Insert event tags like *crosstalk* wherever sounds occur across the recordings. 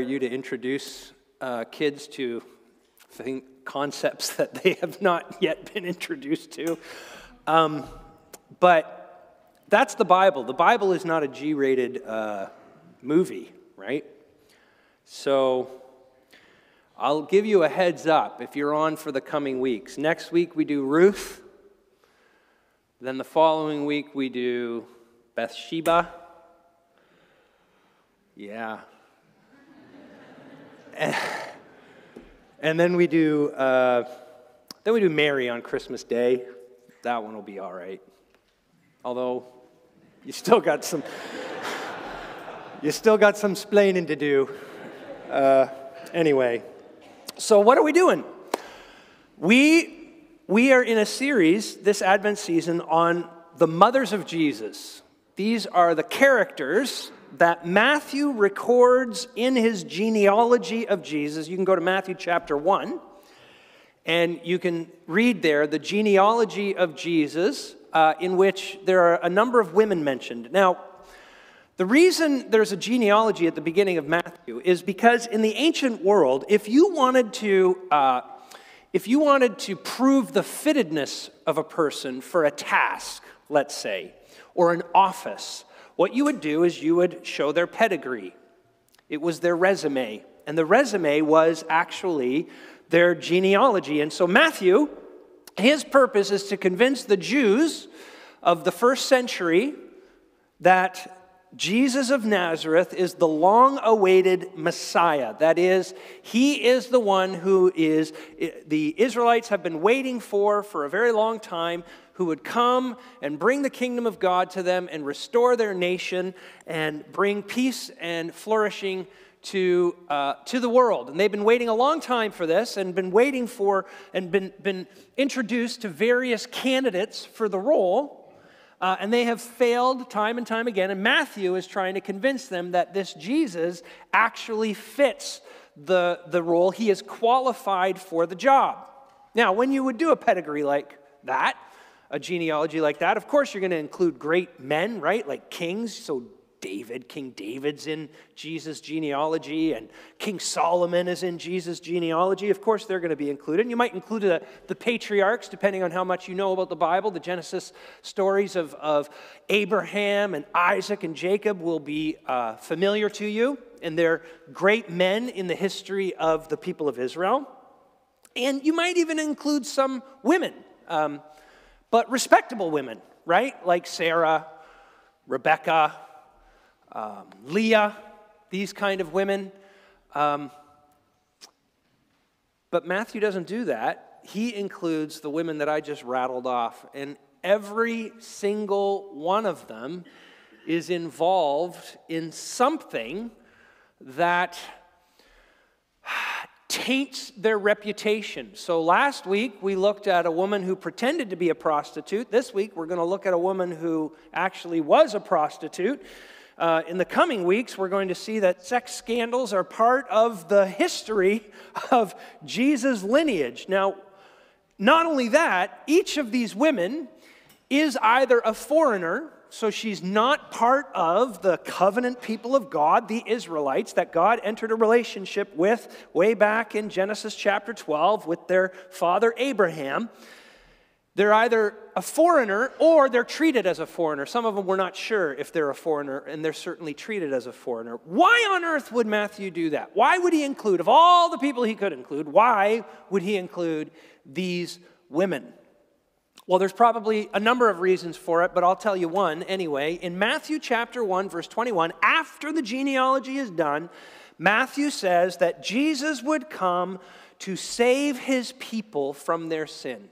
you to introduce uh, kids to think, concepts that they have not yet been introduced to. Um, but that's the Bible. The Bible is not a G rated uh, movie, right? So I'll give you a heads up if you're on for the coming weeks. Next week we do Ruth. Then the following week we do Bathsheba. Yeah. *sighs* and then we do uh, then we do Mary on Christmas Day. That one will be all right. Although you still got some *laughs* you still got some splaining to do. Uh, anyway, so what are we doing? We we are in a series this Advent season on the mothers of Jesus. These are the characters that Matthew records in his genealogy of Jesus. You can go to Matthew chapter 1, and you can read there the genealogy of Jesus, uh, in which there are a number of women mentioned. Now, the reason there's a genealogy at the beginning of Matthew is because in the ancient world, if you wanted to, uh, if you wanted to prove the fittedness of a person for a task, let's say, or an office, what you would do is you would show their pedigree. It was their resume. And the resume was actually their genealogy. And so Matthew, his purpose is to convince the Jews of the first century that Jesus of Nazareth is the long awaited Messiah. That is, he is the one who is the Israelites have been waiting for for a very long time who would come and bring the kingdom of God to them and restore their nation and bring peace and flourishing to, uh, to the world. And they've been waiting a long time for this and been waiting for and been, been introduced to various candidates for the role. Uh, and they have failed time and time again. And Matthew is trying to convince them that this Jesus actually fits the, the role. He is qualified for the job. Now, when you would do a pedigree like that, a genealogy like that. Of course, you're going to include great men, right? Like kings. So, David, King David's in Jesus' genealogy, and King Solomon is in Jesus' genealogy. Of course, they're going to be included. And you might include the, the patriarchs, depending on how much you know about the Bible. The Genesis stories of, of Abraham and Isaac and Jacob will be uh, familiar to you, and they're great men in the history of the people of Israel. And you might even include some women. Um, but respectable women, right? Like Sarah, Rebecca, um, Leah, these kind of women. Um, but Matthew doesn't do that. He includes the women that I just rattled off, and every single one of them is involved in something that taints their reputation. So last week we looked at a woman who pretended to be a prostitute. This week we're going to look at a woman who actually was a prostitute. Uh, in the coming weeks, we're going to see that sex scandals are part of the history of Jesus' lineage. Now, not only that, each of these women is either a foreigner so she's not part of the covenant people of God, the Israelites, that God entered a relationship with way back in Genesis chapter 12 with their father Abraham. They're either a foreigner or they're treated as a foreigner. Some of them were not sure if they're a foreigner, and they're certainly treated as a foreigner. Why on earth would Matthew do that? Why would he include, of all the people he could include, why would he include these women? Well, there's probably a number of reasons for it, but I'll tell you one anyway. In Matthew chapter 1, verse 21, after the genealogy is done, Matthew says that Jesus would come to save his people from their sin.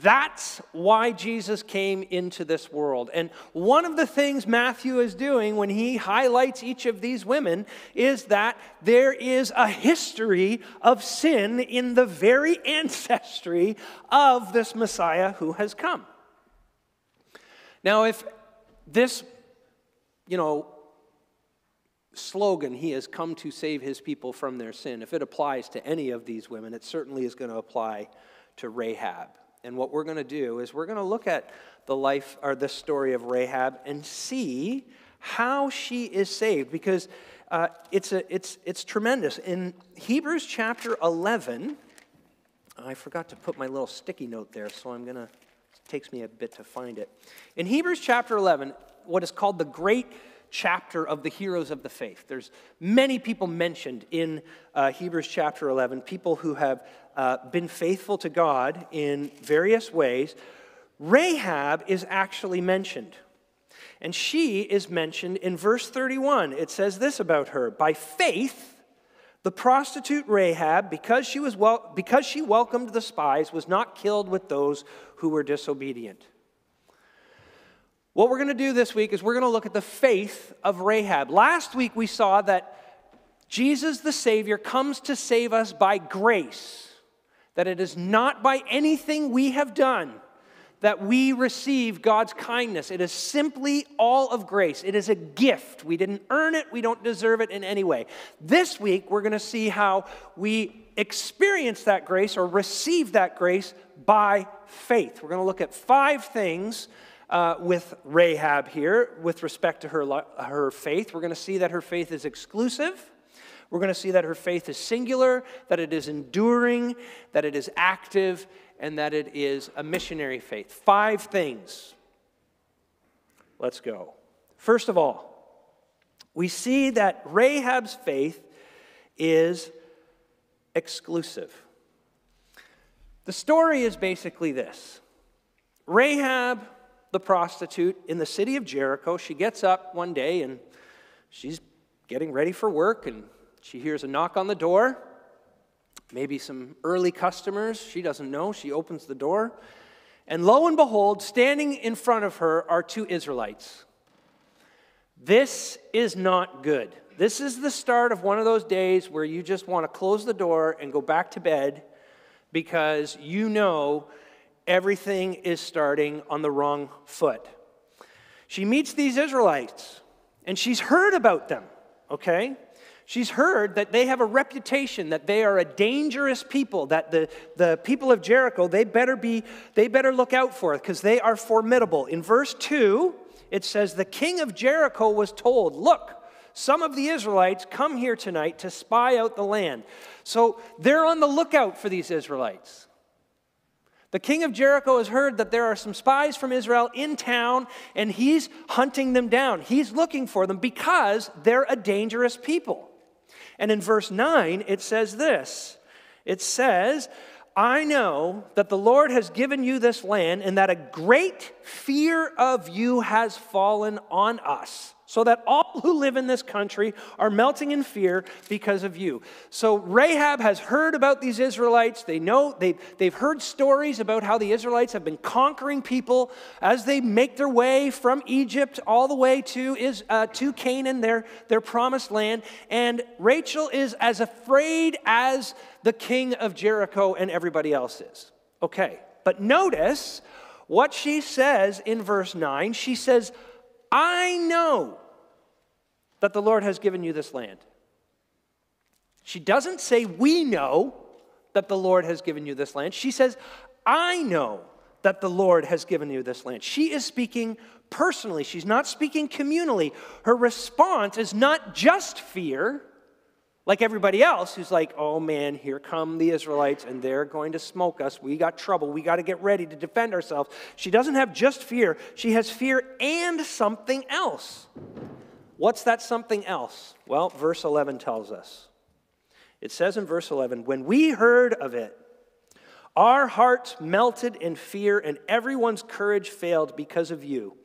That's why Jesus came into this world. And one of the things Matthew is doing when he highlights each of these women is that there is a history of sin in the very *laughs* ancestry of this Messiah who has come. Now, if this, you know, slogan, he has come to save his people from their sin, if it applies to any of these women, it certainly is going to apply to Rahab. And what we're going to do is we're going to look at the life or the story of Rahab and see how she is saved. Because uh, it's, a, it's, it's tremendous. In Hebrews chapter 11, I forgot to put my little sticky note there, so I'm going to, it takes me a bit to find it. In Hebrews chapter 11, what is called the great chapter of the heroes of the faith. There's many people mentioned in uh, Hebrews chapter 11, people who have uh, been faithful to God in various ways. Rahab is actually mentioned. And she is mentioned in verse 31. It says this about her By faith, the prostitute Rahab, because she, was wel- because she welcomed the spies, was not killed with those who were disobedient. What we're going to do this week is we're going to look at the faith of Rahab. Last week we saw that Jesus the Savior comes to save us by grace, that it is not by anything we have done that we receive God's kindness. It is simply all of grace. It is a gift. We didn't earn it, we don't deserve it in any way. This week, we're going to see how we experience that grace or receive that grace by faith. We're going to look at five things. Uh, with Rahab here, with respect to her, her faith, we're going to see that her faith is exclusive. We're going to see that her faith is singular, that it is enduring, that it is active, and that it is a missionary faith. Five things. Let's go. First of all, we see that Rahab's faith is exclusive. The story is basically this Rahab, the prostitute in the city of Jericho, she gets up one day and she's getting ready for work and she hears a knock on the door. Maybe some early customers. She doesn't know. She opens the door. And lo and behold, standing in front of her are two Israelites. This is not good. This is the start of one of those days where you just want to close the door and go back to bed because you know everything is starting on the wrong foot. She meets these Israelites and she's heard about them, okay? She's heard that they have a reputation, that they are a dangerous people, that the, the people of Jericho, they better be, they better look out for it because they are formidable. In verse 2, it says, The king of Jericho was told, Look, some of the Israelites come here tonight to spy out the land. So they're on the lookout for these Israelites. The king of Jericho has heard that there are some spies from Israel in town, and he's hunting them down. He's looking for them because they're a dangerous people. And in verse 9, it says this it says, I know that the Lord has given you this land, and that a great fear of you has fallen on us so that all who live in this country are melting in fear because of you. So Rahab has heard about these Israelites. They know, they, they've heard stories about how the Israelites have been conquering people as they make their way from Egypt all the way to, is, uh, to Canaan, their, their promised land. And Rachel is as afraid as the king of Jericho and everybody else is. Okay, but notice what she says in verse 9. She says, I know that the Lord has given you this land. She doesn't say, We know that the Lord has given you this land. She says, I know that the Lord has given you this land. She is speaking personally, she's not speaking communally. Her response is not just fear, like everybody else who's like, oh man, here come the Israelites and they're going to smoke us. We got trouble. We got to get ready to defend ourselves. She doesn't have just fear, she has fear and something else. What's that something else? Well, verse 11 tells us. It says in verse 11, when we heard of it, our hearts melted in fear, and everyone's courage failed because of you.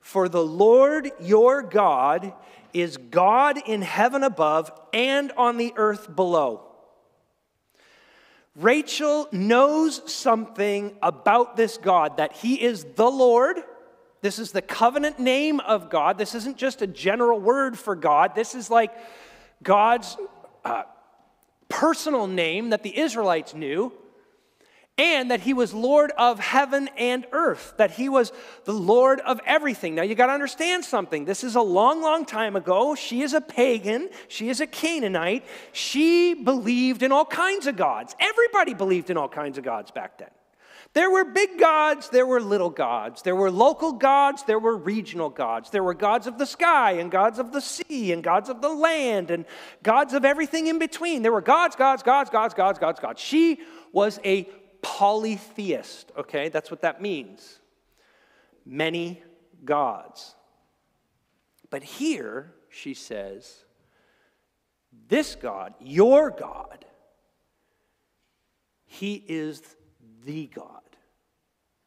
For the Lord your God is God in heaven above and on the earth below. Rachel knows something about this God that he is the Lord this is the covenant name of God. This isn't just a general word for God. This is like God's uh, personal name that the Israelites knew, and that he was Lord of heaven and earth, that he was the Lord of everything. Now, you got to understand something. This is a long, long time ago. She is a pagan, she is a Canaanite. She believed in all kinds of gods. Everybody believed in all kinds of gods back then. There were big gods, there were little gods. There were local gods, there were regional gods. There were gods of the sky and gods of the sea and gods of the land and gods of everything in between. There were gods, gods, gods, gods, gods, gods, gods. She was a polytheist, okay? That's what that means. Many gods. But here she says, This God, your God, He is the God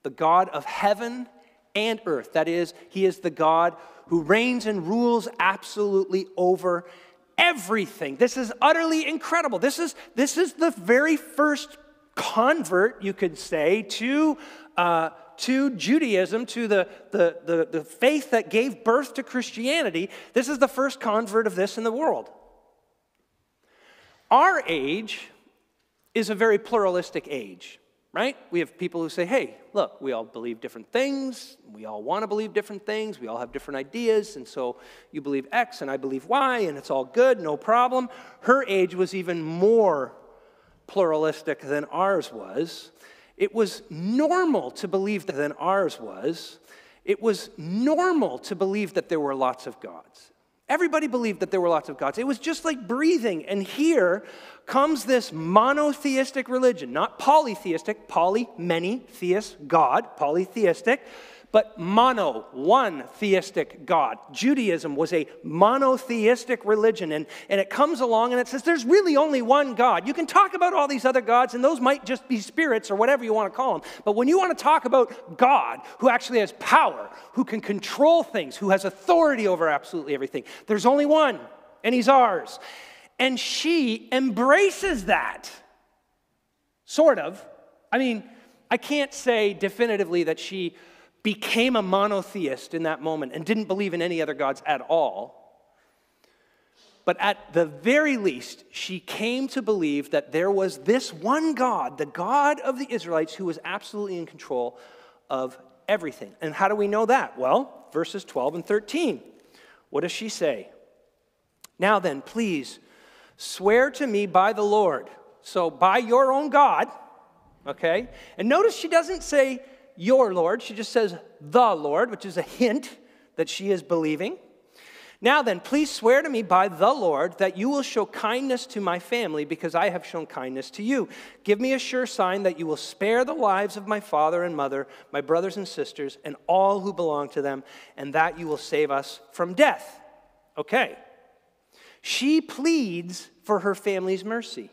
the God of heaven and earth. That is, He is the God who reigns and rules absolutely over everything. This is utterly incredible. This is, this is the very first convert, you could say, to, uh, to Judaism, to the, the, the, the faith that gave birth to Christianity. This is the first convert of this in the world. Our age is a very pluralistic age right? We have people who say, hey, look, we all believe different things. We all want to believe different things. We all have different ideas. And so you believe X and I believe Y, and it's all good, no problem. Her age was even more pluralistic than ours was. It was normal to believe that than ours was. It was normal to believe that there were lots of gods. Everybody believed that there were lots of gods. It was just like breathing. And here comes this monotheistic religion, not polytheistic, poly, many, theist, God, polytheistic, but mono, one theistic God. Judaism was a monotheistic religion, and, and it comes along and it says there's really only one God. You can talk about all these other gods, and those might just be spirits or whatever you want to call them. But when you want to talk about God, who actually has power, who can control things, who has authority over absolutely everything, there's only one, and He's ours. And she embraces that. Sort of. I mean, I can't say definitively that she became a monotheist in that moment and didn't believe in any other gods at all. But at the very least, she came to believe that there was this one God, the God of the Israelites, who was absolutely in control of everything. And how do we know that? Well, verses 12 and 13. What does she say? Now then, please swear to me by the Lord. So, by your own God, okay? And notice she doesn't say, your Lord. She just says the Lord, which is a hint that she is believing. Now then, please swear to me by the Lord that you will show kindness to my family because I have shown kindness to you. Give me a sure sign that you will spare the lives of my father and mother, my brothers and sisters, and all who belong to them, and that you will save us from death. Okay. She pleads for her family's mercy.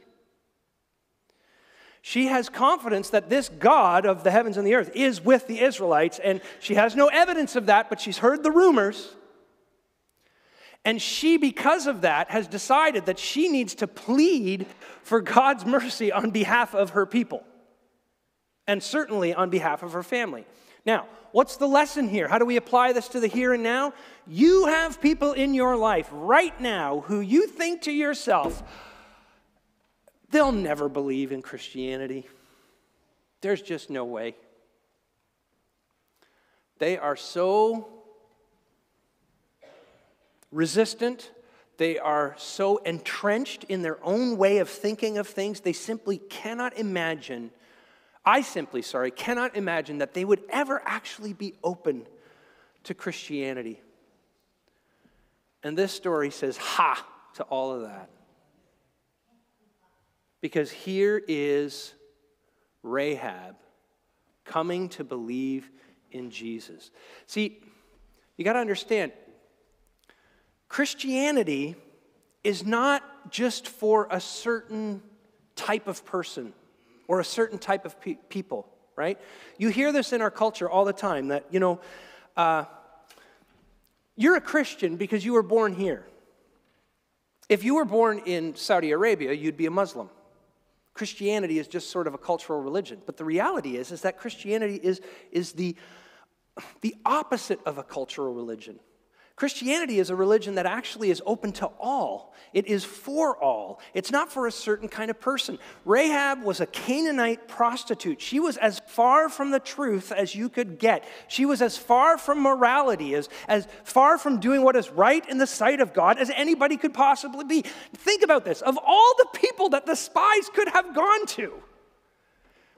She has confidence that this God of the heavens and the earth is with the Israelites, and she has no evidence of that, but she's heard the rumors. And she, because of that, has decided that she needs to plead for God's mercy on behalf of her people, and certainly on behalf of her family. Now, what's the lesson here? How do we apply this to the here and now? You have people in your life right now who you think to yourself, They'll never believe in Christianity. There's just no way. They are so resistant. They are so entrenched in their own way of thinking of things, they simply cannot imagine. I simply, sorry, cannot imagine that they would ever actually be open to Christianity. And this story says, ha, to all of that. Because here is Rahab coming to believe in Jesus. See, you got to understand, Christianity is not just for a certain type of person or a certain type of pe- people, right? You hear this in our culture all the time that, you know, uh, you're a Christian because you were born here. If you were born in Saudi Arabia, you'd be a Muslim. Christianity is just sort of a cultural religion. But the reality is, is that Christianity is, is the, the opposite of a cultural religion. Christianity is a religion that actually is open to all. It is for all. It's not for a certain kind of person. Rahab was a Canaanite prostitute. She was as far from the truth as you could get. She was as far from morality, as, as far from doing what is right in the sight of God as anybody could possibly be. Think about this of all the people that the spies could have gone to,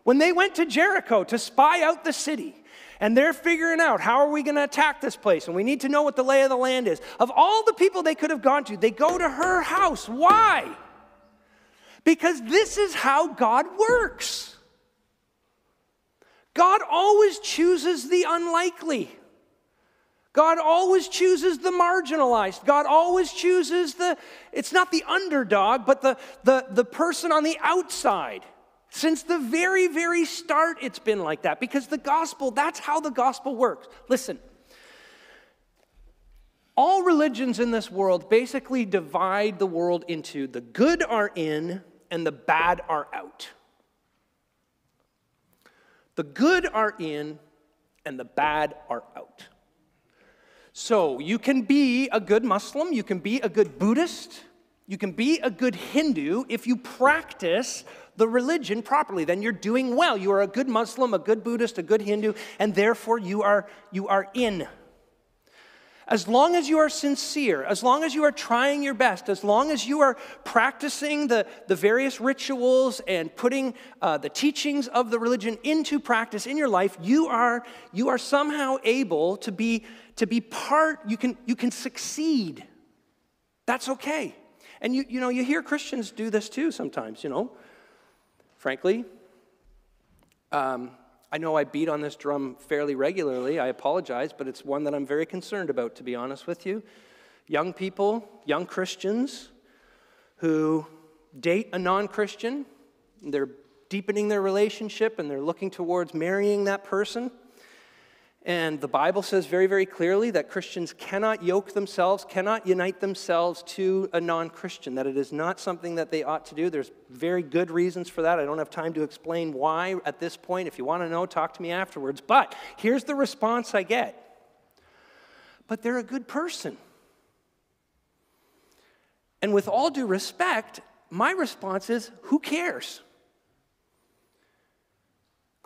When they went to Jericho to spy out the city, and they're figuring out how are we going to attack this place? And we need to know what the lay of the land is. Of all the people they could have gone to they go to her house. Why? Because this is how god works. God always chooses the unlikely. God always chooses the marginalized. God always chooses the, it's not the underdog, but the, the, the person on the outside. Since the very, very start, it's been like that because the gospel, that's how the gospel works. Listen, all religions in this world basically divide the world into the good are in and the bad are out. The good are in and the bad are out. So you can be a good Muslim, you can be a good Buddhist, you can be a good Hindu if you practice the religion properly. Then you're doing well. You are a good Muslim, a good Buddhist, a good Hindu, and therefore you are, you are in. As long as you are sincere, as long as you are trying your best, as long as you are practicing the, the various rituals and putting uh, the teachings of the religion into practice in your life, you are, you are somehow able to be to be part, you can, you can succeed. That's okay. And you, you know, you hear Christians do this too sometimes, you know. Frankly, um, I know I beat on this drum fairly regularly. I apologize, but it's one that I'm very concerned about, to be honest with you. Young people, young Christians who date a non Christian, they're deepening their relationship and they're looking towards marrying that person. And the Bible says very, very clearly that Christians cannot yoke themselves, cannot unite themselves to a non Christian, that it is not something that they ought to do. There's very good reasons for that. I don't have time to explain why at this point. If you want to know, talk to me afterwards. But here's the response I get But they're a good person. And with all due respect, my response is who cares?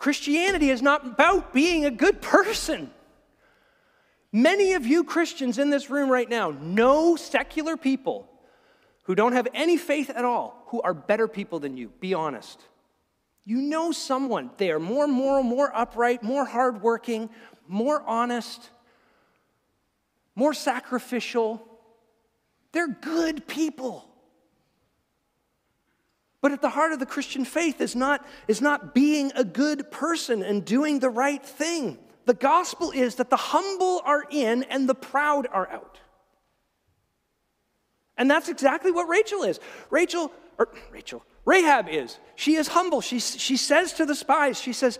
Christianity is not about being a good person. Many of you Christians in this room right now know secular people who don't have any faith at all who are better people than you. Be honest. You know someone. They are more moral, more upright, more hardworking, more honest, more sacrificial. They're good people. But at the heart of the Christian faith is not, is not being a good person and doing the right thing. The gospel is that the humble are in and the proud are out. And that's exactly what Rachel is. Rachel, or Rachel, Rahab is. She is humble. She, she says to the spies, she says,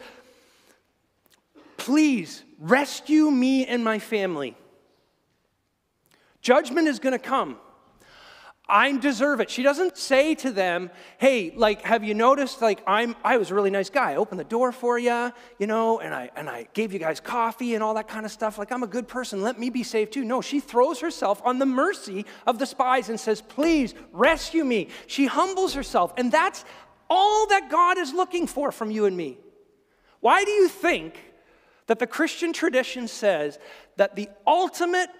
Please rescue me and my family. Judgment is going to come. I deserve it. She doesn't say to them, "Hey, like, have you noticed? Like, I'm I was a really nice guy. I opened the door for you, you know, and I and I gave you guys coffee and all that kind of stuff. Like, I'm a good person. Let me be saved too." No, she throws herself on the mercy of the spies and says, "Please rescue me." She humbles herself, and that's all that God is looking for from you and me. Why do you think that the Christian tradition says that the ultimate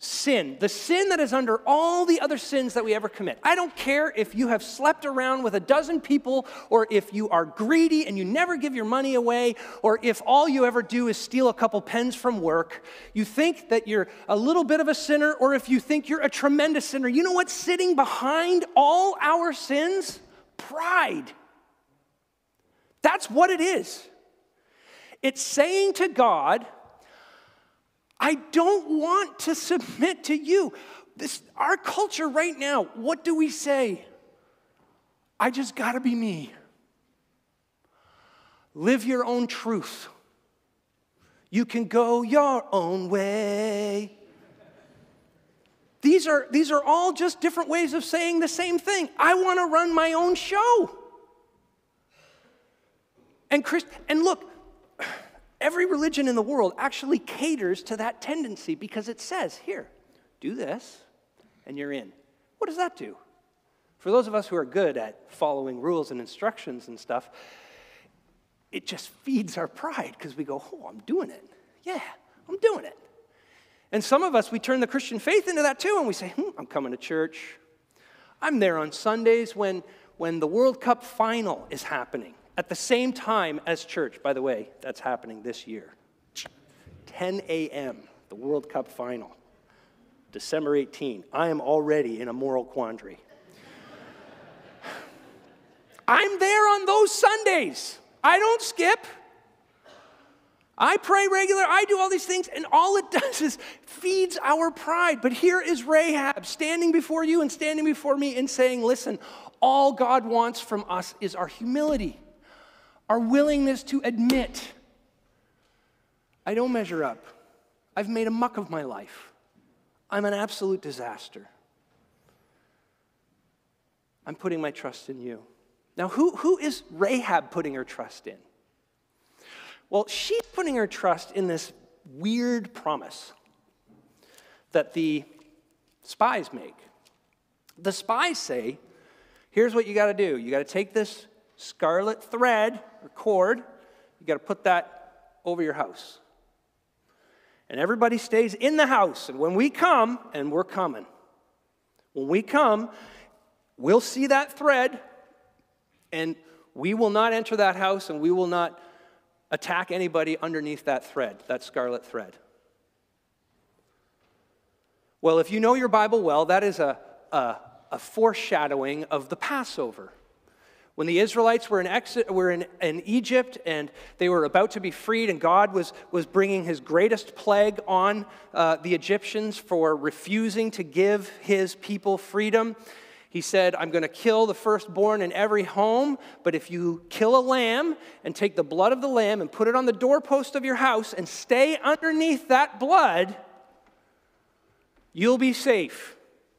sin, the sin that is under all the other sins that we ever commit. I don't care if you have slept around with a dozen people, or if you are greedy and you never give your money away, or if all you ever do is steal a couple pens from work. You think that you're a little bit of a sinner, or if you think you're a tremendous sinner. You know what's sitting behind all our sins? Pride. That's what it is. It's saying to God, I don't want to submit to you. This, our culture right now, what do we say? I just got to be me. Live your own truth. You can go your own way. These are, these are all just different ways of saying the same thing. I want to run my own show. And, Chris, and look, Every religion in the world actually caters to that tendency because it says, here, do this, and you're in. What does that do? For those of us who are good at following rules and instructions and stuff, it just feeds our pride because we go, oh, I'm doing it. Yeah, I'm doing it. And some of us, we turn the Christian faith into that too, and we say, hmm, I'm coming to church. I'm there on Sundays when, when the World Cup final is happening at the same time as church. By the way, that's happening this year. 10 a.m., the World Cup final, December 18. I am already in a moral quandary. I'm there on those Sundays. I don't skip. I pray regular, I do all these things, and all it *laughs* does is feeds our pride. But here is Rahab standing before you and standing before me and saying, Listen, all God wants from us is our humility, our willingness to admit, I don't measure up. I've made a muck of my life. I'm an absolute disaster. I'm putting my trust in you. Now, who, who is Rahab putting her trust in? Well, she's putting her trust in this weird promise that the spies make. The spies say, here's what you got to do you got to take this scarlet thread or cord, you got to put that over your house. And everybody stays in the house. And when we come, and we're coming, when we come, we'll see that thread, and we will not enter that house, and we will not attack anybody underneath that thread, that scarlet thread? Well, if you know your Bible well, that is a, a, a foreshadowing of the Passover. When the Israelites were in, were in, in Egypt and they were about to be freed, and God was, was bringing his greatest plague on uh, the Egyptians for refusing to give his people freedom, he said, I'm going to kill the firstborn in every home, but if you kill a lamb and take the blood of the lamb and put it on the doorpost of your house and stay underneath that blood, you'll be safe.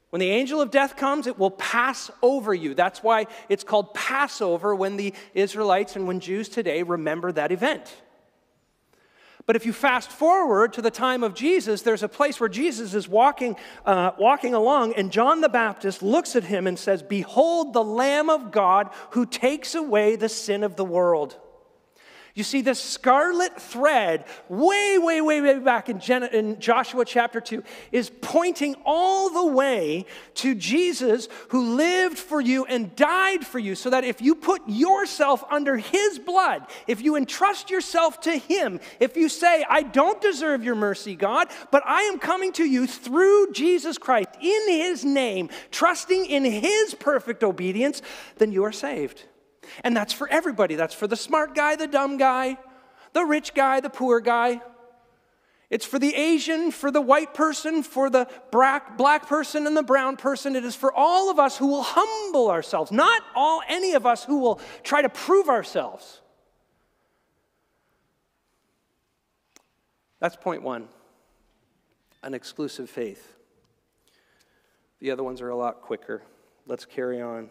When the angel of death comes, it will pass over you. That's why it's called Passover when the Israelites and when Jews today remember that event. But if you fast forward to the time of Jesus, there's a place where Jesus is walking, uh, walking along, and John the Baptist looks at him and says, Behold the Lamb of God who takes away the sin of the world. You see, this scarlet thread, way, way, way, way back in, Gen- in Joshua chapter 2, is pointing all the way to Jesus who lived for you and died for you, so that if you put yourself under his blood, if you entrust yourself to him, if you say, I don't deserve your mercy, God, but I am coming to you through Jesus Christ in his name, trusting in his perfect obedience, then you are saved. And that's for everybody. That's for the smart guy, the dumb guy, the rich guy, the poor guy. It's for the Asian, for the white person, for the black, person, and the brown person. It is for all of us who will humble ourselves, not all any of us who will try to prove ourselves. That's point one an exclusive faith. The other ones are a lot quicker. Let's carry on.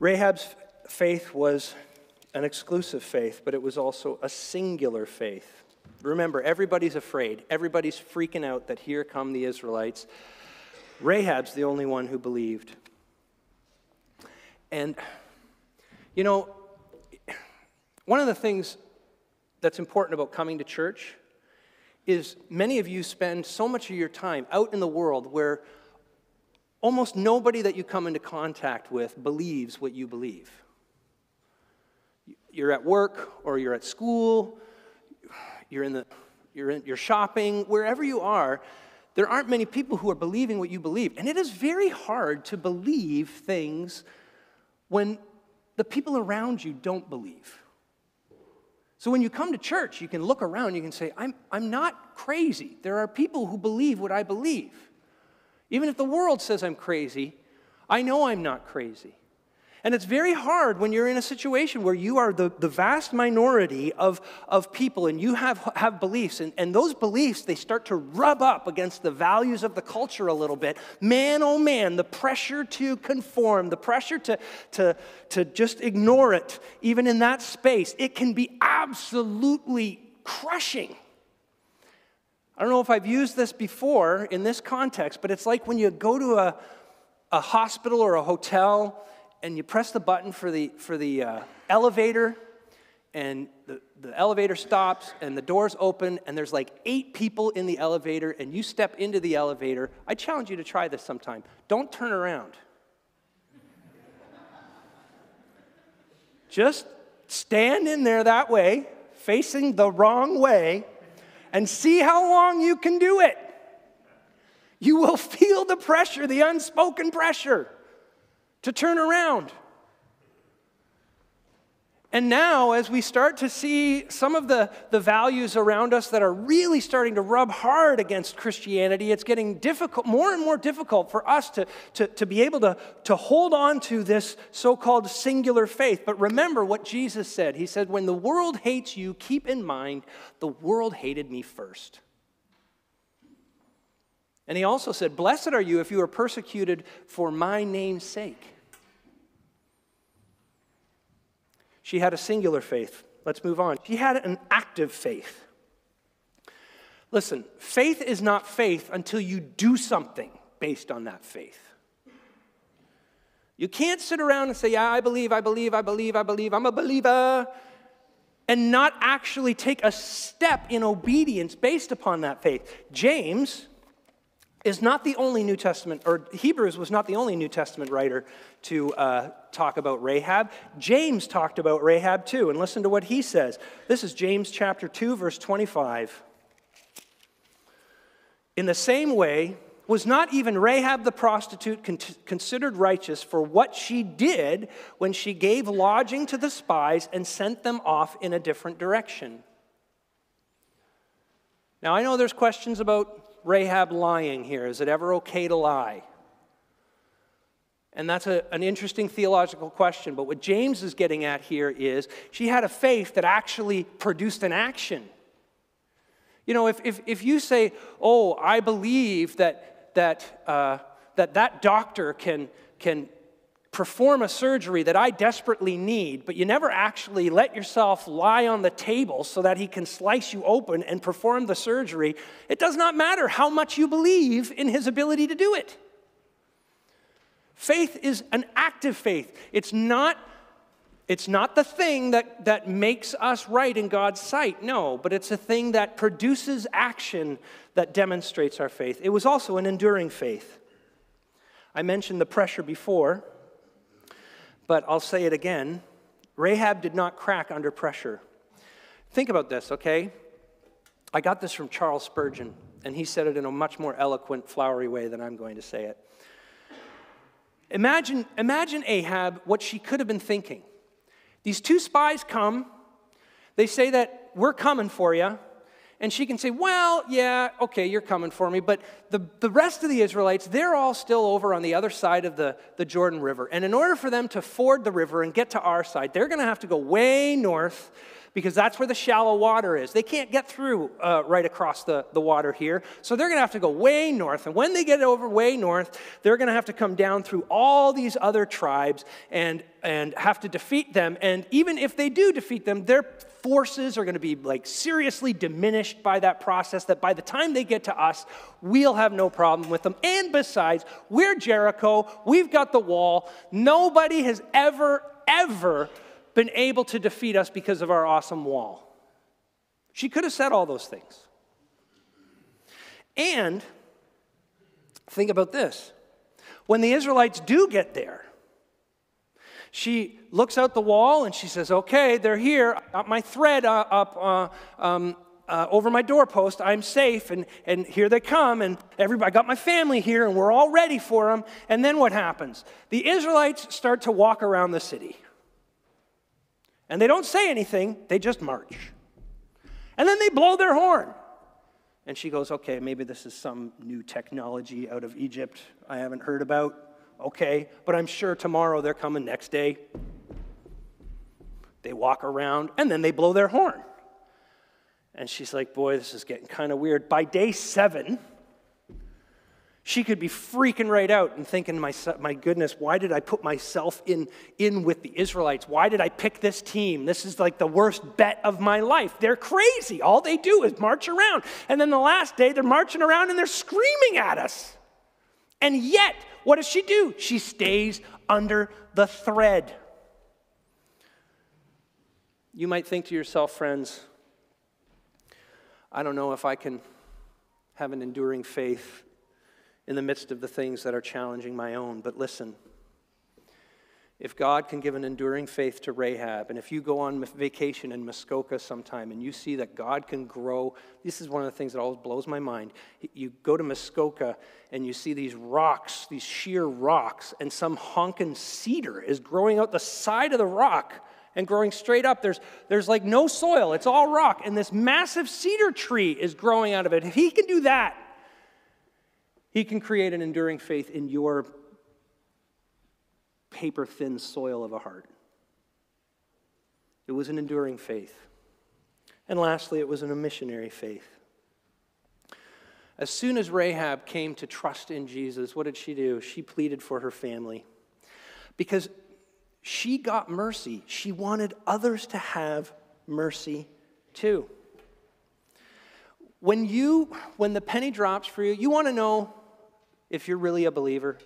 Rahab's faith was an exclusive faith, but it was also a singular faith. Remember, everybody's afraid. Everybody's freaking out that here come the Israelites. Rahab's the only one who believed. And, you know, one of the things that's important about coming to church is many of you spend so much of your time out in the world where Almost nobody that you come into contact with believes what you believe. You're at work or you're at school, you're, in the, you're, in, you're shopping, wherever you are, there aren't many people who are believing what you believe. And it is very hard to believe things when the people around you don't believe. So when you come to church, you can look around, you can say, I'm, I'm not crazy. There are people who believe what I believe. Even if the world says I'm crazy, I know I'm not crazy. And it's very hard when you're in a situation where you are the, the vast minority of, of people and you have, have beliefs, and, and those beliefs, they start to rub up against the values of the culture a little bit. Man, oh man, the pressure to conform, the pressure to, to, to just ignore it, even in that space, it can be absolutely crushing. I don't know if I've used this before in this context, but it's like when you go to a, a hospital or a hotel and you press the button for the, for the uh, elevator, and the, the elevator stops and the doors open, and there's like eight people in the elevator, and you step into the elevator. I challenge you to try this sometime. Don't turn around. Just stand in there that way, facing the wrong way, and see how long you can do it. You will *laughs* feel the pressure, the unspoken pressure to turn around. And now, as we start to see some of the, the values around us that are really starting to rub hard against Christianity, it's getting difficult, more and more difficult for us to, to, to be able to, to hold on to this so called singular faith. But remember what Jesus said. He said, When the world hates you, keep in mind the world hated me first. And he also said, Blessed are you if you are persecuted for my name's sake. She had a singular faith. Let's move on. She had an active faith. Listen, faith is not faith until you do something based on that faith. You can't sit around and say, Yeah, I believe, I believe, I believe, I believe, I'm a believer, and not actually take a step in obedience based upon that faith. James is not the only New Testament, or Hebrews was not the only New Testament writer to uh, talk about Rahab. James talked about Rahab too, and listen to what he says. This is James chapter 2, verse 25. In the same way, was not even Rahab the prostitute con- considered righteous for what she did when she gave lodging to the spies and sent them off in a different direction? Now, I know there's questions about Rahab lying here? Is it ever okay to lie? And that's a, an interesting theological question. But what James is getting at here is she had a faith that actually produced an action. You know, if, if, if you say, oh, I believe that that, uh, that, that doctor can, can perform a surgery that I desperately need, but you never actually let yourself lie on the table so that he can slice you open and perform the surgery, it does not matter how much you believe in his ability to do it. Faith is an active faith. It's not, it's not the thing that, that makes us right in God's sight, no, but it's a thing that produces action that demonstrates our faith. It was also an enduring faith. I mentioned the pressure before. But I'll say it again Rahab did not crack under pressure. Think about this, okay? I got this from Charles Spurgeon, and he said it in a much more eloquent, flowery way than I'm going to say it. Imagine, imagine Ahab, what she could have been thinking. These two spies come, they say that we're coming for you and she can say, Well, yeah, okay, you're coming for me. But the, the rest of the Israelites, they're all still over on the other side of the, the Jordan River. And in order for them to ford the river and get to our side, they're going to have to go way north because that's where the shallow water is. They can't get through uh, right across the, the water here. So they're going to have to go way north. And when they get over way north, they're going to have to come down through all these other tribes and, and have to defeat them. And even if they do defeat them, their forces are going to be like seriously diminished by that process that by the time they get to us we'll have no problem with them. And besides we're jericho we've got the wall. Nobody has ever ever been able to defeat us because of our awesome wall. She could have said all those things. And think about this. When the israelites do get there she looks out the wall and she says, Okay, they're here. I got my thread uh, up uh, um, uh, over my doorpost. I'm safe. And, and here they come. And everybody, I got my family here and we're all ready for them. And then what happens? The Israelites start to walk around the city. And they don't say anything, they just march. And then they blow their horn. And she goes, Okay, maybe this is some new technology out of Egypt I haven't heard about. Okay, but I'm sure tomorrow they're coming next day. They walk around and then they blow their horn. And she's like, Boy, this is getting kind of weird. By day seven, she could be freaking right out and thinking, my, my goodness, why did I put myself in, in with the Israelites? Why did I pick this team? This is like the worst bet of my life. They're crazy. All they do is march around. And then the last day, they're marching around and they're screaming at us. And yet, what does she do? She stays under the thread. You might think to yourself, friends, I don't know if I can have an enduring faith in the midst of the things that are challenging my own. But listen, if God can give an enduring faith to Rahab, and if you go on vacation in Muskoka sometime and you see that God can grow, this is one of the things that always blows my mind. You go to Muskoka and you see these rocks, these sheer rocks, and some honkin' cedar is growing out the side of the rock and growing straight up. There's, there's like no soil, it's all rock, and this massive cedar tree is growing out of it. If he can do that, he can create an enduring faith in your paper thin soil of a heart. It was an enduring faith. And lastly, it was a missionary faith. As soon as Rahab came to trust in Jesus, what did she do? She pleaded for her family. Because she got mercy. She wanted others to have mercy too. When you when the penny drops for you, you want to know if you're really a believer.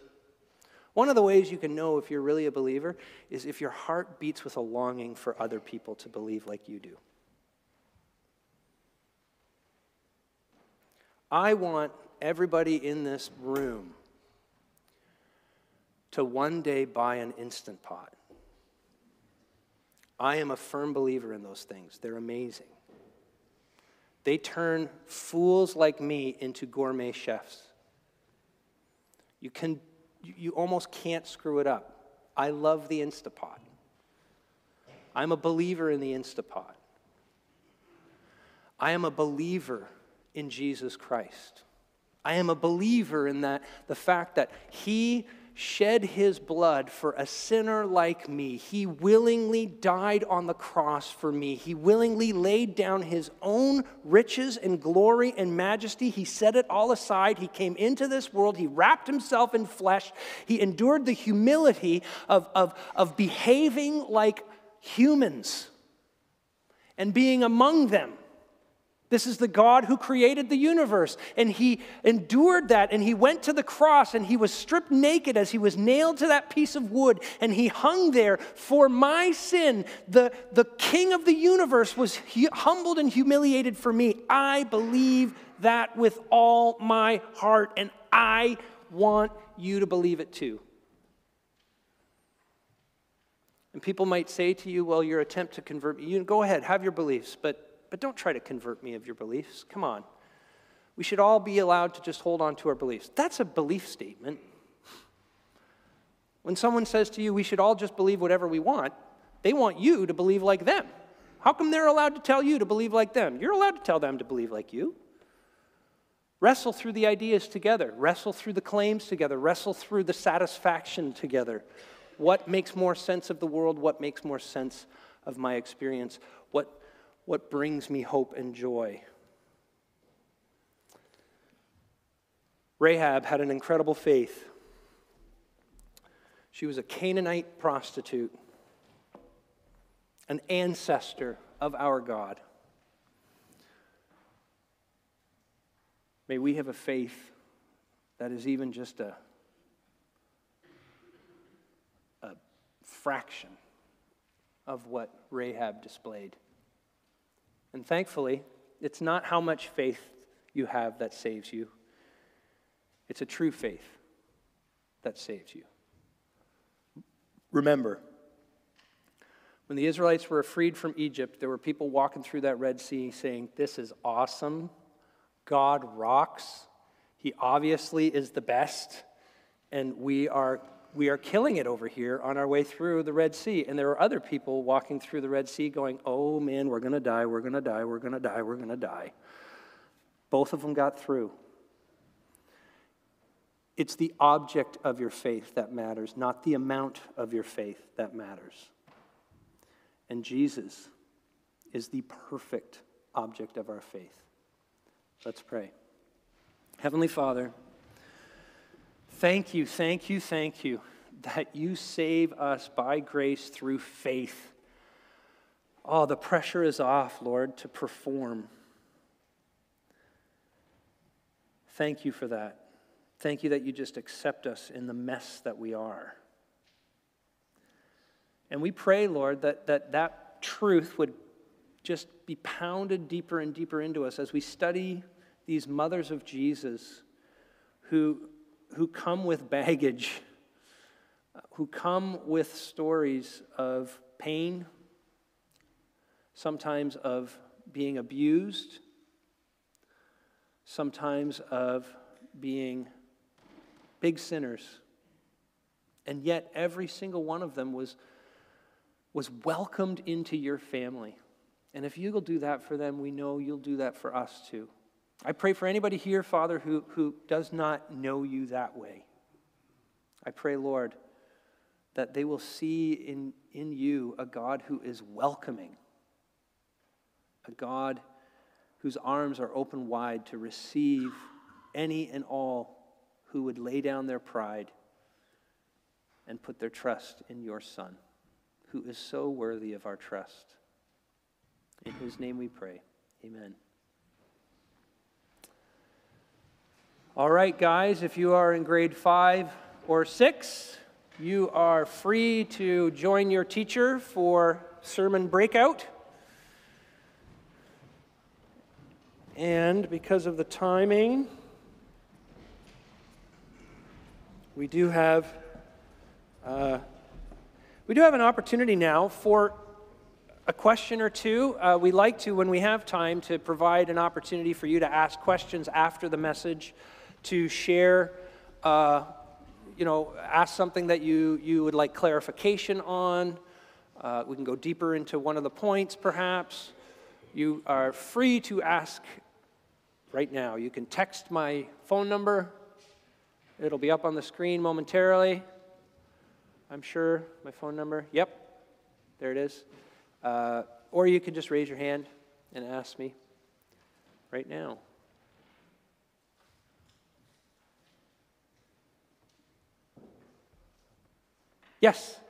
One of the ways you can know if you're really a believer is if your heart beats with a longing for other people to believe like you do. I want everybody in this room to one day buy an instant pot. I am a firm believer in those things. They're amazing. They turn fools like me into gourmet chefs. You can you almost can't screw it up. I love the Instapot. I'm a believer in the Instapot. I am a believer in Jesus Christ. I am a believer in that the fact that he shed his blood for a sinner like me. He willingly died on the cross for me. He willingly laid down his own riches and glory and majesty. He set it all aside. He came into this world. He wrapped himself in flesh. He endured the humility of, of, of behaving like humans and being among them. This is the God who created the universe. And he endured that and he went to the cross and he was stripped naked as he was nailed to that piece of wood and he hung there for my sin. The, the king of the universe was humbled and humiliated for me. I believe that with all my heart and I want you to believe it too. And people might say to you, well, your attempt to convert me, you go ahead, have your beliefs, but but don't try to convert me of your beliefs. Come on. We should all be allowed to just hold on to our beliefs. That's a belief statement. When someone says to you, we should all just believe whatever we want, they want you to believe like them. How come they're allowed to tell you to believe like them? You're allowed to tell them to believe like you. Wrestle through the ideas together, wrestle through the claims together, wrestle through the satisfaction together. What makes more sense of the world? What makes more sense of my experience? What what brings me hope and joy. Rahab had an incredible faith. She was a Canaanite prostitute, an ancestor of our God. May we have a faith that is even just a, a fraction of what Rahab displayed. And thankfully, it's not how much faith you have that saves you, it's a true faith that saves you. Remember, when the Israelites were freed from Egypt, there were people walking through that Red Sea saying, This is awesome. God rocks. He obviously is the best. And we are we are killing it over here on our way through the Red Sea. And there are other people walking through the Red Sea going, oh man, we're going to die, we're going to die, we're going to die, we're going to die. Both of them got through. It's the object of your faith that matters, not the amount of your faith that matters. And Jesus is the perfect object of our faith. Let's pray. Heavenly Father, Thank you, thank you, thank you that you save us by grace through faith. Oh, the pressure is off, Lord, to perform. Thank you for that. Thank you that you just accept us in the mess that we are. And we pray, Lord, that that, that truth would just be pounded deeper and deeper into us as we study these mothers of Jesus who who come with baggage who come with stories of pain, sometimes of being abused, sometimes of being big sinners. And yet, every single one of them was, was welcomed into your family. And if you'll do that for them, we know you'll do that for us too. I pray for anybody here, Father, who, who does not know you that way. I pray, Lord, that they will see in, in you a God who is welcoming, a God whose arms are open wide to receive any and all who would lay down their pride and put their trust in your Son, who is so worthy of our trust. In whose name we pray. Amen. All right, guys, if you are in grade five or six, you are free to join your teacher for sermon breakout. And because of the timing, we do have uh, we do have an opportunity now for a question or two. Uh, we like to, when we have time, to provide an opportunity for you to ask questions after the message, to share, uh, you know, ask something that you, you would like clarification on. Uh, we can go deeper into one of the points, perhaps. You are free to ask right now. You can text my phone number, it'll be up on the screen momentarily. I'm sure my phone number. Yep, there it is. Uh, or you can just raise your hand and ask me right now. Yes.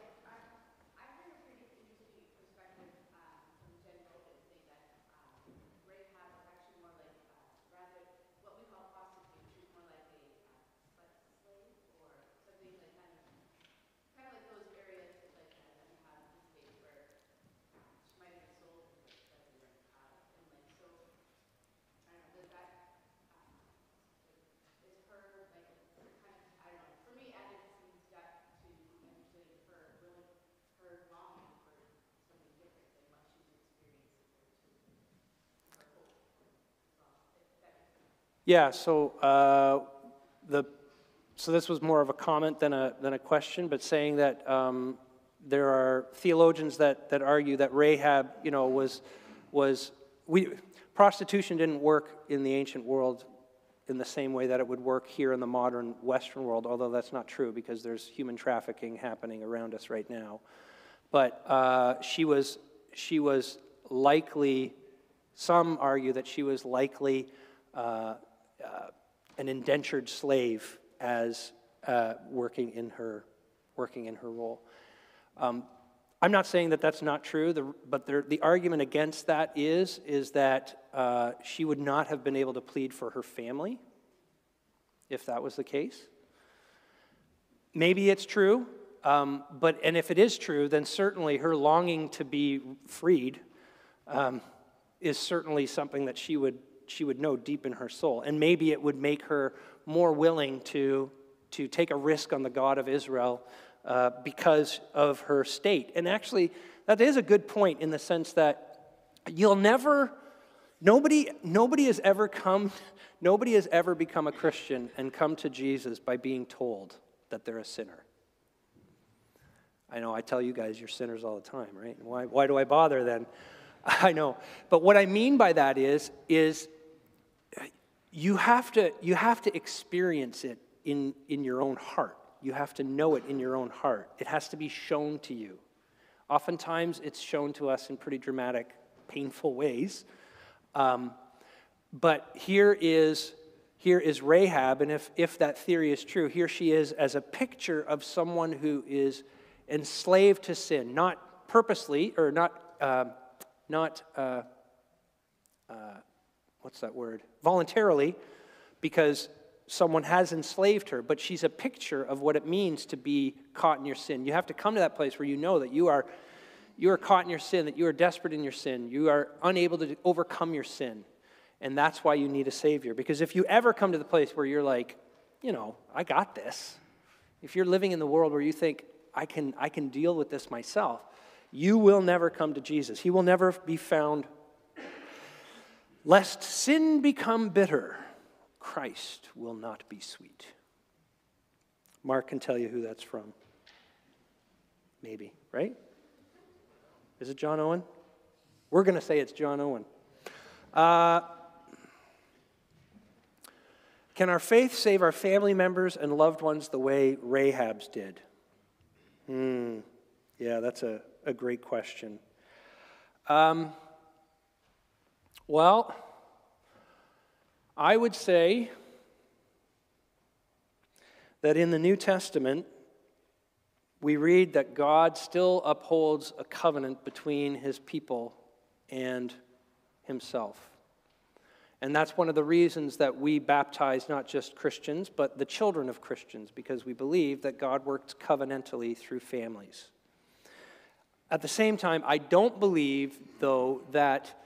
Yeah, so uh, the so this was more of a comment than a than a question, but saying that um, there are theologians that that argue that Rahab, you know, was was we prostitution didn't work in the ancient world in the same way that it would work here in the modern Western world, although that's not true because there's human trafficking happening around us right now. But uh, she was she was likely. Some argue that she was likely. Uh, an indentured slave as uh, working in her working in her role. Um, I'm not saying that that's not true, the, but the, the argument against that is is that uh, she would not have been able to plead for her family if that was the case. Maybe it's true, um, but and if it is true, then certainly her longing to be freed um, is certainly something that she would she would know deep in her soul. And maybe it would make her more willing to, to take a risk on the God of Israel uh, because of her state. And actually, that is a good point in the sense that you'll never, nobody, nobody has ever come, *laughs* nobody has ever become a Christian and come to Jesus by being told that they're a sinner. I know I tell you guys you're sinners all the time, right? Why, why do I bother then? *laughs* I know. But what I mean by that is, is you have to, you have to experience it in, in your own heart. You have to know it in your own heart. It has to be shown to you. Oftentimes, it's shown to us in pretty dramatic, painful ways. Um, but here is, here is Rahab, and if, if that theory is true, here she is as a picture of someone who is enslaved to sin, not purposely, or not, uh, not uh, what's that word? Voluntarily, because someone has enslaved her, but she's a picture of what it means to be caught in your sin. You have to come to that place where you know that you are you are caught in your sin, that you are desperate in your sin, you are unable to overcome your sin. And that's why you need a savior. Because if you ever come to the place where you're like, you know, I got this. If you're living in the world where you think, I can, I can deal with this myself. You will never come to Jesus. He will never be found. Lest sin become bitter, Christ will not be sweet. Mark can tell you who that's from. Maybe, right? Is it John Owen? We're going to say it's John Owen. Uh, can our faith save our family members and loved ones the way Rahab's did? Hmm. Yeah, that's a, a great question. Um, well, I would say that in the New Testament, we read that God still upholds a covenant between his people and himself. And that's one of the reasons that we baptize not just Christians, but the children of Christians, because we believe that God works covenantally through families. At the same time, I don't believe, though, that,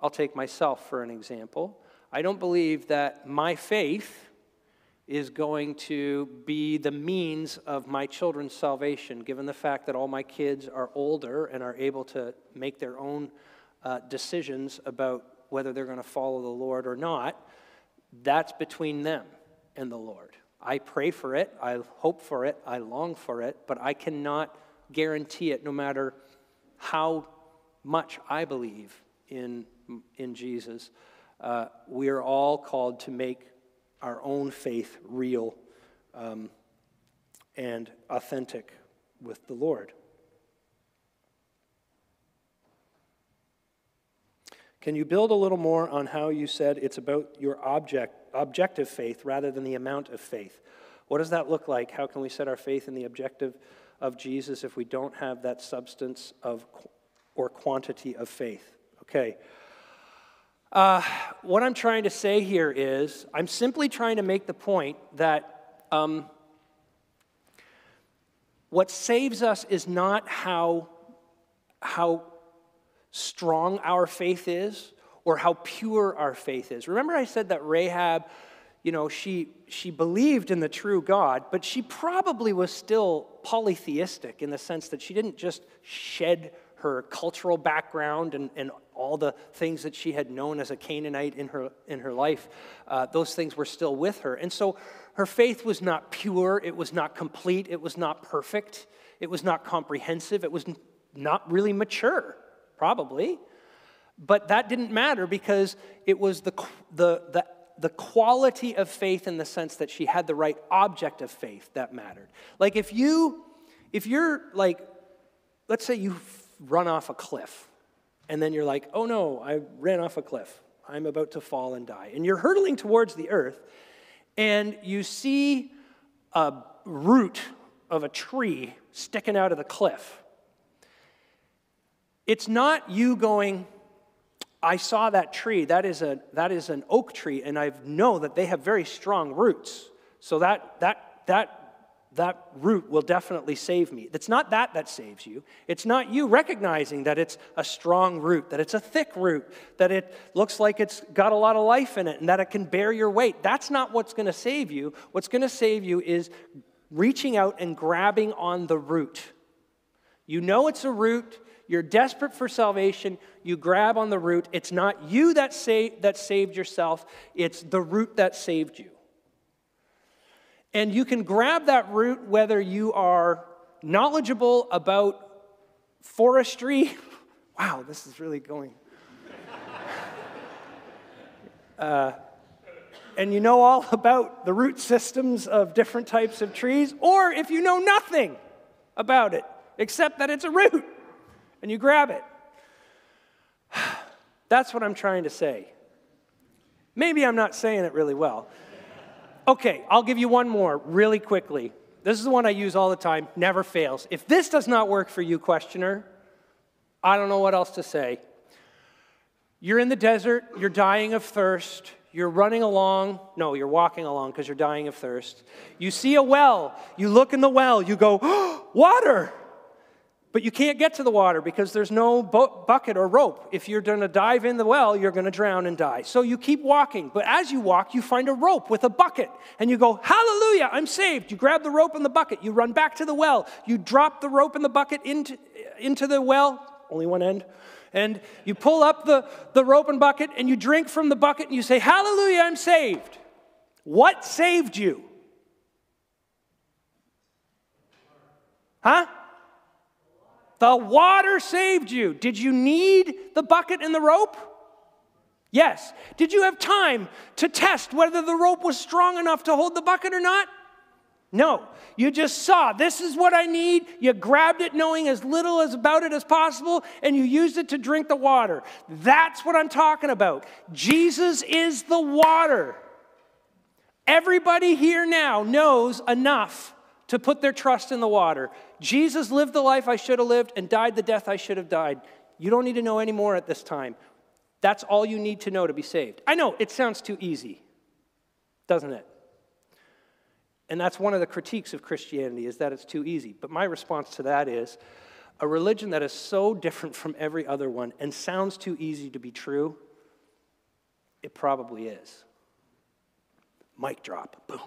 I'll take myself for an example, I don't believe that my faith is going to be the means of my children's salvation, given the fact that all my kids are older and are able to make their own uh, decisions about whether they're going to follow the Lord or not. That's between them and the Lord. I pray for it, I hope for it, I long for it, but I cannot guarantee it no matter how much I believe in, in Jesus. Uh, we are all called to make our own faith real um, and authentic with the Lord. Can you build a little more on how you said it's about your object, objective faith rather than the amount of faith? What does that look like? How can we set our faith in the objective of Jesus if we don't have that substance of or quantity of faith? Okay. Uh, what I'm trying to say here is I'm simply trying to make the point that um, what saves us is not how, how strong our faith is or how pure our faith is. Remember, I said that Rahab, you know, she, she believed in the true God, but she probably was still polytheistic in the sense that she didn't just shed her cultural background and, and all the things that she had known as a Canaanite in her, in her life, uh, those things were still with her. And so her faith was not pure, it was not complete, it was not perfect, it was not comprehensive, it was not really mature probably. But that didn't matter because it was the, the, the, the quality of faith in the sense that she had the right object of faith that mattered. Like if you, if you're like, let's say you run off a cliff and then you're like, oh no, I ran off a cliff. I'm about to fall and die. And you're hurtling towards the earth and you see a root of a tree sticking out of the cliff. It's not you going, I saw that tree. That is, a, that is an oak tree, and I know that they have very strong roots. So that, that, that, that root will definitely save me. It's not that that saves you. It's not you recognizing that it's a strong root, that it's a thick root, that it looks like it's got a lot of life in it, and that it can bear your weight. That's not what's going to save you. What's going to save you is reaching out and grabbing on the root. You know it's a root. You're desperate for salvation. You grab on the root. It's not you that, sa- that saved yourself, it's the root that saved you. And you can grab that root whether you are knowledgeable about forestry. *laughs* Wow, this is really going. *laughs* Uh, and you know all about the root systems of different types of trees, or if you know nothing about it, except that it's a root and you grab it. *sighs* That's what I'm trying to say. Maybe I'm not saying it really well. Okay, I'll give you one more really quickly. This is the one I use all the time, never fails. If this does not work for you, questioner, I don't know what else to say. You're in the desert, you're dying of thirst, you're running along. No, you're walking along because you're dying of thirst. You see a well, you look in the well, you go, oh, *gasps* water! But you can't get to the water because there's no bu- bucket or rope. If you're going to dive in the well, you're going to drown and die. So you keep walking. But as you walk, you find a rope with a bucket and you go, Hallelujah, I'm saved. You grab the rope and the bucket. You run back to the well. You drop the rope and the bucket into, into the well, only one end. And you pull up the, the rope and bucket and you drink from the bucket and you say, Hallelujah, I'm saved. What saved you? Huh? The water saved you. Did you need the bucket and the rope? Yes. Did you have time to test whether the rope was strong enough to hold the bucket or not? No. You just saw, this is what I need. You grabbed it knowing as little as about it as possible, and you used it to drink the water. That's what I'm talking about. Jesus is the water. Everybody here now knows enough to put their trust in the water. Jesus lived the life I should have lived and died the death I should have died. You don't need to know any more at this time. That's all you need to know to be saved. I know it sounds too easy, doesn't it? And that's one of the critiques of Christianity is that it's too easy. But my response to that is a religion that is so different from every other one and sounds too easy to be true, it probably is. Mic drop. Boom.